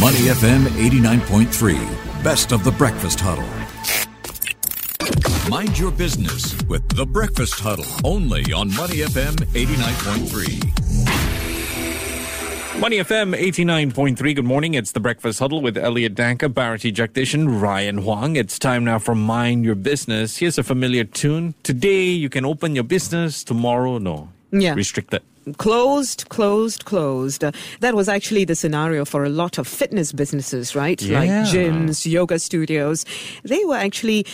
Money FM 89.3, best of the breakfast huddle. Mind your business with the breakfast huddle only on Money FM 89.3. Money FM 89.3. Good morning. It's the Breakfast Huddle with Elliot Danker, Bharati Jagdishan, Ryan Huang. It's time now for Mind Your Business. Here's a familiar tune. Today you can open your business. Tomorrow, no. Yeah. Restricted. Closed, closed, closed. Uh, that was actually the scenario for a lot of fitness businesses, right? Yeah. Like gyms, yoga studios. They were actually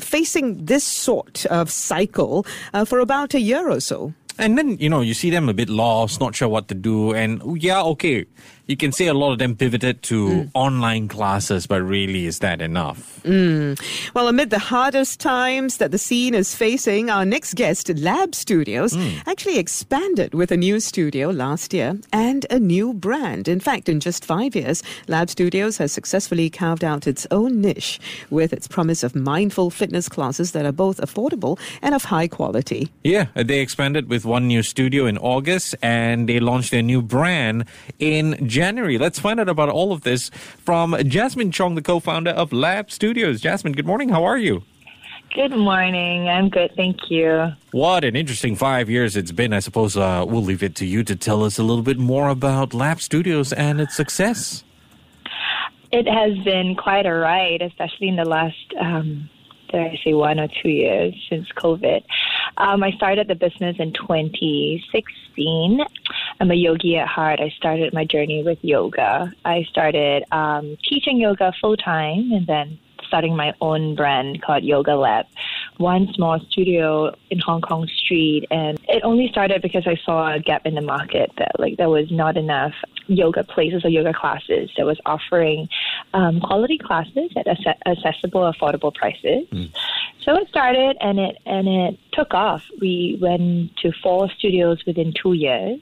facing this sort of cycle uh, for about a year or so. And then, you know, you see them a bit lost, not sure what to do. And oh, yeah, okay. You can say a lot of them pivoted to hmm. online classes, but really, is that enough? Hmm. Well, amid the hardest times that the scene is facing, our next guest, Lab Studios, hmm. actually expanded with a new studio last year and a new brand. In fact, in just five years, Lab Studios has successfully carved out its own niche with its promise of mindful fitness classes that are both affordable and of high quality. Yeah, they expanded with one new studio in August and they launched their new brand in January. Let's find out about all of this from Jasmine Chong, the co founder of Lab Studios. Jasmine, good morning. How are you? Good morning. I'm good, thank you. What an interesting five years it's been. I suppose uh, we'll leave it to you to tell us a little bit more about Lab Studios and its success. It has been quite a ride, especially in the last, um, did I say one or two years since COVID. Um, I started the business in 2016. I'm a yogi at heart. I started my journey with yoga. I started um, teaching yoga full time and then starting my own brand called Yoga Lab. One small studio in Hong Kong Street, and it only started because I saw a gap in the market that like there was not enough yoga places or yoga classes that was offering um, quality classes at accessible, affordable prices. So it started, and it and it took off. We went to four studios within two years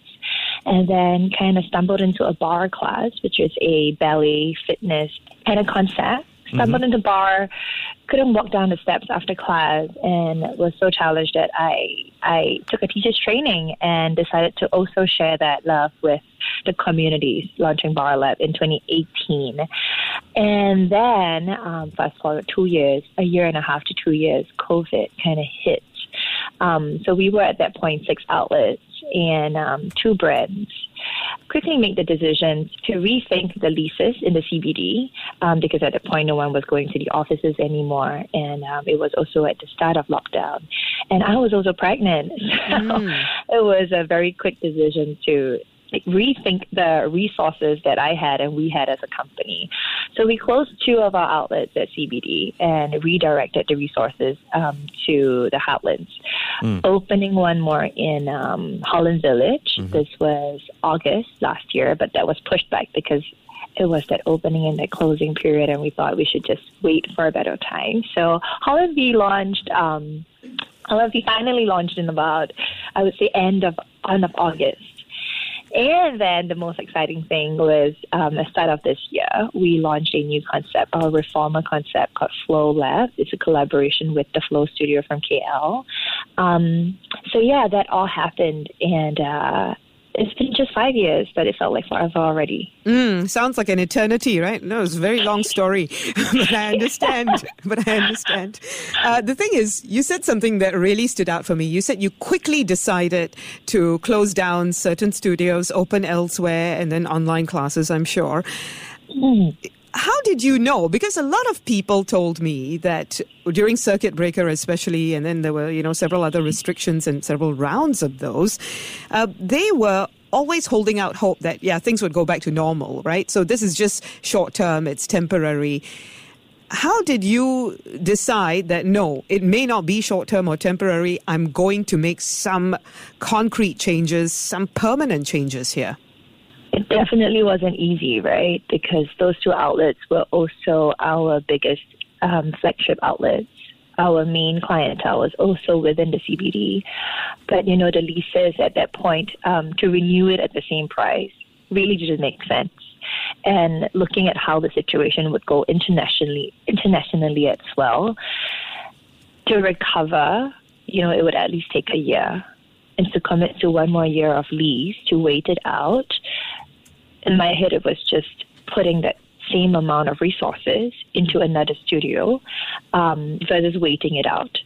and then kind of stumbled into a barre class, which is a belly fitness kind of concept. Stumbled into barre, couldn't walk down the steps after class, and was so challenged that I I took a teacher's training and decided to also share that love with the communities, launching Barre Lab in 2018. And then, um, fast forward two years, a year and a half to two years, COVID kind of hit. Um, so we were at that point six outlets and um, two brands. Quickly make the decision to rethink the leases in the CBD um, because at that point no one was going to the offices anymore, and um, it was also at the start of lockdown, and I was also pregnant, so it was a very quick decision to like, rethink the resources that I had and we had as a company. So we closed two of our outlets at CBD and redirected the resources um, to the Heartlands, opening one more in um, Holland Village. This was August last year, but that was pushed back because it was that opening and that closing period, and we thought we should just wait for a better time. So Holland V launched. Um, Holland V finally launched in about, I would say, end of end of August. And then the most exciting thing was um, the start of this year, we launched a new concept, our reformer concept called Flow Lab. It's a collaboration with the Flow Studio from KL. Um, so yeah, that all happened, and uh, it's been just five years, but it felt like forever already. Mm, sounds like an eternity, right? No, it's a very long story, but I understand. but I understand. Uh, the thing is, you said something that really stood out for me. You said you quickly decided to close down certain studios, open elsewhere, and then online classes, I'm sure. How did you know? Because a lot of people told me that during circuit breaker, especially, and then there were, you know, several other restrictions and several rounds of those, uh, they were always holding out hope that, yeah, things would go back to normal, right? So this is just short term, it's temporary. How did you decide that no, it may not be short term or temporary? I'm going to make some concrete changes, some permanent changes here. It definitely wasn't easy, right? Because those two outlets were also our biggest um, flagship outlets. Our main clientele was also within the CBD. But, you know, the leases at that point, um, to renew it at the same price really didn't make sense. And looking at how the situation would go internationally, internationally as well, to recover, you know, it would at least take a year. And to commit to one more year of lease, to wait it out, in my head, it was just putting that same amount of resources into another studio um, versus waiting it out.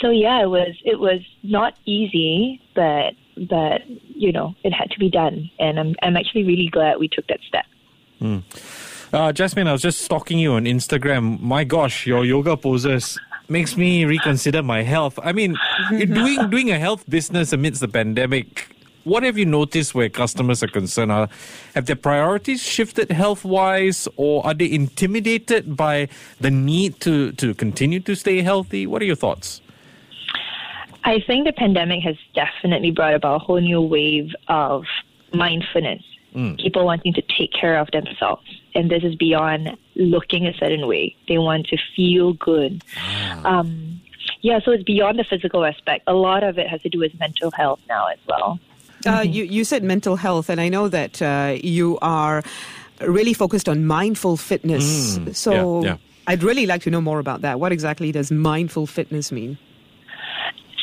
So yeah, it was it was not easy, but but you know it had to be done, and I'm I'm actually really glad we took that step. Uh, Jasmine, I was just stalking you on Instagram. My gosh, your yoga poses makes me reconsider my health. I mean, doing doing a health business amidst the pandemic. What have you noticed where customers are concerned? Are, have their priorities shifted health wise, or are they intimidated by the need to, to continue to stay healthy? What are your thoughts? I think the pandemic has definitely brought about a whole new wave of mindfulness. Hmm. People wanting to take care of themselves. And this is beyond looking a certain way. They want to feel good. Ah. Um, yeah, so it's beyond the physical aspect. A lot of it has to do with mental health now as well. Uh, you, you said mental health, and I know that uh, you are really focused on mindful fitness. so Mm, yeah, yeah. I'd really like to know more about that. What exactly does mindful fitness mean?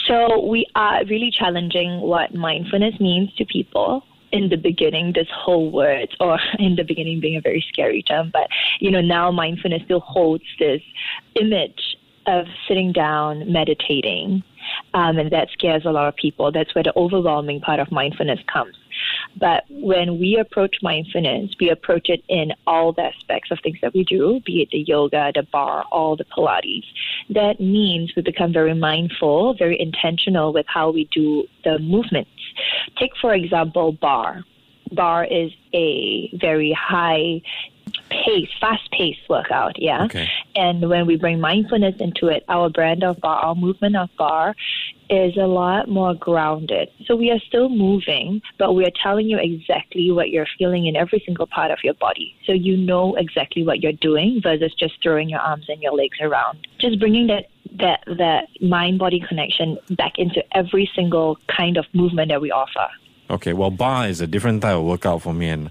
So we are really challenging what mindfulness means to people. In the beginning, this whole word, or in the beginning being a very scary term, but you know, now mindfulness still holds this image of sitting down, meditating, um, and that scares a lot of people. That's where the overwhelming part of mindfulness comes. But when we approach mindfulness, we approach it in all the aspects of things that we do, be it the yoga, the barre, all the Pilates. That means we become very mindful, very intentional with how we do the movements. Take, for example, barre. Barre is a very high pace, fast paced workout, yeah. Okay. And when we bring mindfulness into it, our brand of barre, our movement of barre is a lot more grounded. So we are still moving, but we are telling you exactly what you're feeling in every single part of your body. So you know exactly what you're doing versus just throwing your arms and your legs around. Just bringing that that that mind body connection back into every single kind of movement that we offer. Okay, well, bar is a different type of workout for me, and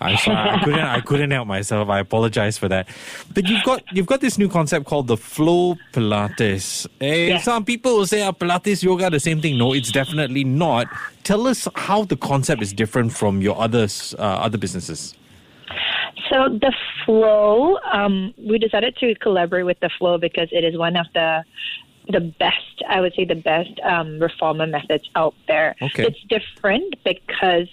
I'm sorry, I couldn't, I couldn't help myself. I apologize for that. But you've got, you've got this new concept called the Flow Pilates. Eh, Yeah. Some people will say, "Are Pilates yoga the same thing?" No, it's definitely not. Tell us how the concept is different from your others, uh, other businesses. So the flow, um, we decided to collaborate with the flow because it is one of the the best, I would say, the best um, reformer methods out there. Okay. It's different because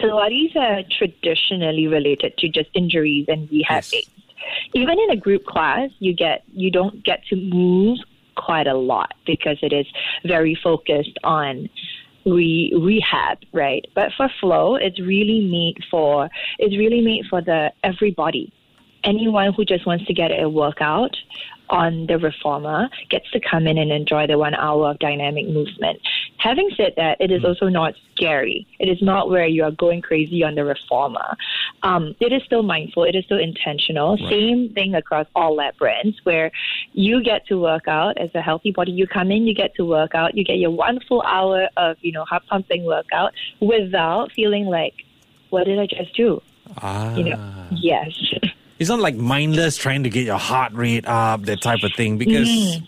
Pilates are traditionally related to just injuries and rehab Yes. Even in a group class, you get you don't get to move quite a lot because it is very focused on re- rehab, right? But for flow, it's really made for it's really made for the everybody. Anyone who just wants to get a workout on the reformer gets to come in and enjoy the one hour of dynamic movement. Having said that, it is also not scary. It is not where you are going crazy on the reformer. Um, it is still mindful. It is still intentional. Same thing across all lab brands, where you get to work out as a healthy body. You come in, you get to work out. You get your one full hour of you know heart pumping workout without feeling like, what did I just do? Ah. You know, yes. It's not like mindless trying to get your heart rate up, that type of thing, because Mm.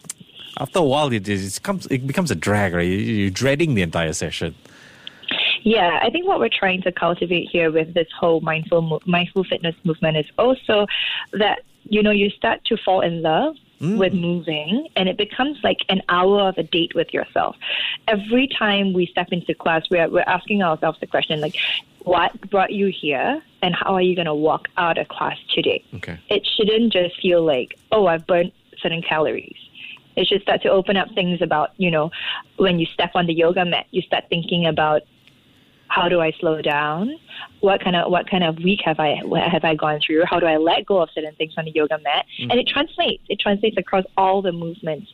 after a while, it, it, comes, it becomes a drag, right? You- You're dreading the entire session. Yeah, I think what we're trying to cultivate here with this whole mindful mindful fitness movement is also that you know you start to fall in love with moving and it becomes like an hour of a date with yourself. Every time we step into class we're we're asking ourselves the question like what brought you here and how are you going to walk out of class today? Okay. It shouldn't just feel like, oh, I've burnt certain calories. It should start to open up things about, you know, when you step on the yoga mat, you start thinking about how do I slow down? What kind of what kind of week have I have I gone through? How do I let go of certain things on the yoga mat? Mm. And it translates. It translates across all the movements.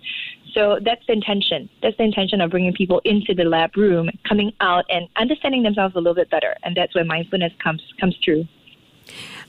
So that's the intention. That's the intention of bringing people into the lab room, coming out and understanding themselves a little bit better. And that's where mindfulness comes comes through.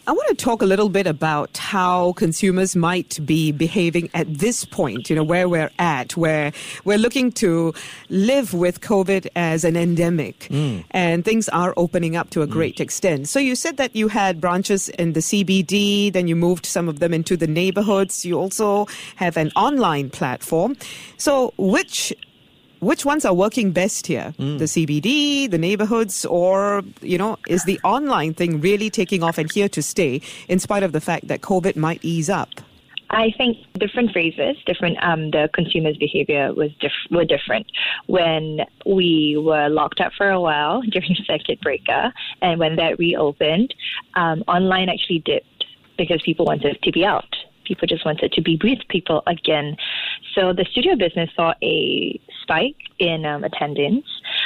I want to talk a little bit about how consumers might be behaving at this point, you know, where we're at, where we're looking to live with COVID as an endemic hmm. and things are opening up to a hmm. great extent. So you said that you had branches in the CBD, then you moved some of them into the neighborhoods. You also have an online platform. So which which ones are working best here? The CBD, the neighborhoods, or, you know, is the online thing really taking off and here to stay in spite of the fact that COVID might ease up? I think different phrases, different um, the consumer's behavior was diff- were different when we were locked up for a while during circuit breaker, and when that reopened, um, online actually dipped because people wanted to be out. People just wanted to be with people again. So the studio business saw a spike in um, attendance,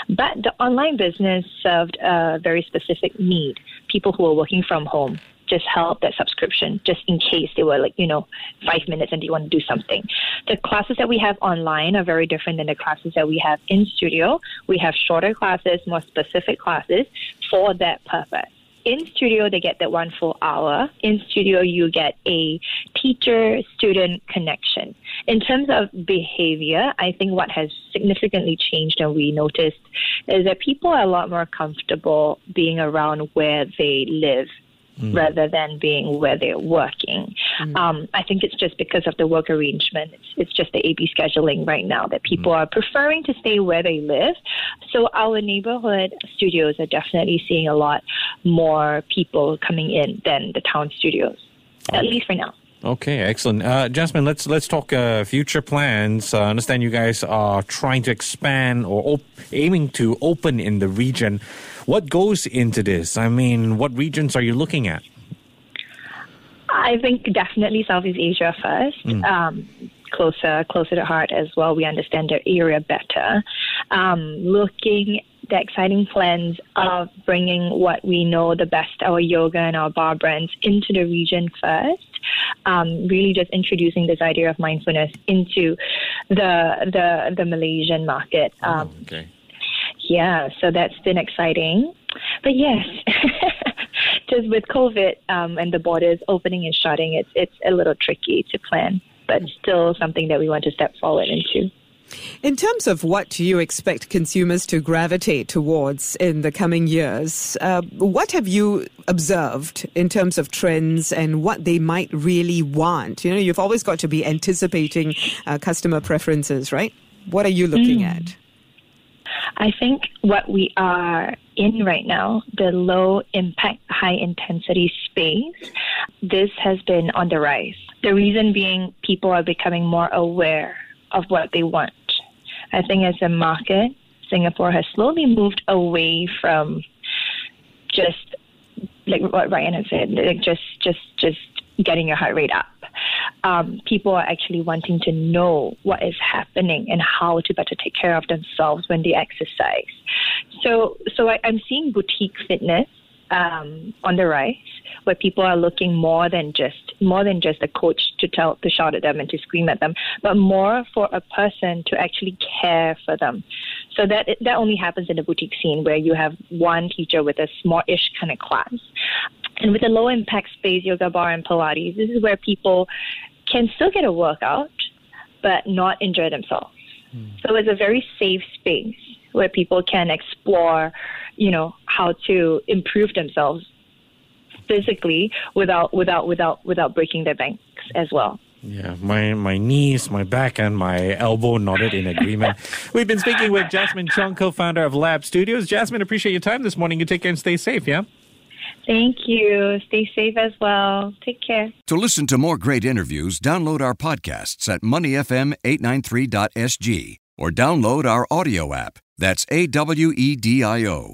but the online business served a very specific need people who were working from home just held that subscription just in case they were like, you know, five minutes and they want to do something. The classes that we have online are very different than the classes that we have in studio. We have shorter classes, more specific classes for that purpose. In studio, they get that one full hour. In studio, you get a teacher student connection. In terms of behavior, I think what has significantly changed and we noticed is that people are a lot more comfortable being around where they live Mm. rather than being where they're working. Mm. Um, I think it's just because of the work arrangement. It's, it's just the AB scheduling right now that people mm. are preferring to stay where they live. So our neighborhood studios are definitely seeing a lot more people coming in than the town studios, at least for now. Okay, excellent. Uh, Jasmine, let's let's talk uh, future plans. Uh, I understand you guys are trying to expand or op- aiming to open in the region. What goes into this? I mean, what regions are you looking at? I think definitely Southeast Asia first. Um, closer, closer to heart as well. We understand the area better. Um, looking the exciting plans of bringing what we know the best, our yoga and our barre brands, into the region first. Um, really, just introducing this idea of mindfulness into the the the Malaysian market. Um, Okay. yeah, so that's been exciting. But yes, just with COVID um, and the borders opening and shutting, it's it's a little tricky to plan, but still something that we want to step forward into. In terms of what you expect consumers to gravitate towards in the coming years, uh, what have you observed in terms of trends and what they might really want? You know, you've always got to be anticipating uh, customer preferences, right? What are you looking at? I think what we are in right now, the low impact, high intensity space, this has been on the rise. The reason being people are becoming more aware of what they want. I think as a market, Singapore has slowly moved away from just like what Ryan had said, like just just just getting your heart rate up. Um, people are actually wanting to know what is happening and how to better take care of themselves when they exercise. So, so I, I'm seeing boutique fitness um, on the rise, where people are looking more than just more than just a coach to tell to shout at them and to scream at them, but more for a person to actually care for them. So that that only happens in the boutique scene where you have one teacher with a small-ish kind of class. And with the low impact space, yoga barre and Pilates, this is where people can still get a workout, but not enjoy themselves. So it's a very safe space where people can explore, you know, how to improve themselves physically without without without without breaking their banks as well. Yeah, my, my knees, my back, and my elbow nodded in agreement. We've been speaking with Jasmine Chong, co founder of Lab Studios. Jasmine, appreciate your time this morning. You take care and stay safe, yeah? Thank you. Stay safe as well. Take care. To listen to more great interviews, download our podcasts at moneyfm893.sg or download our audio app. That's A W E D I O.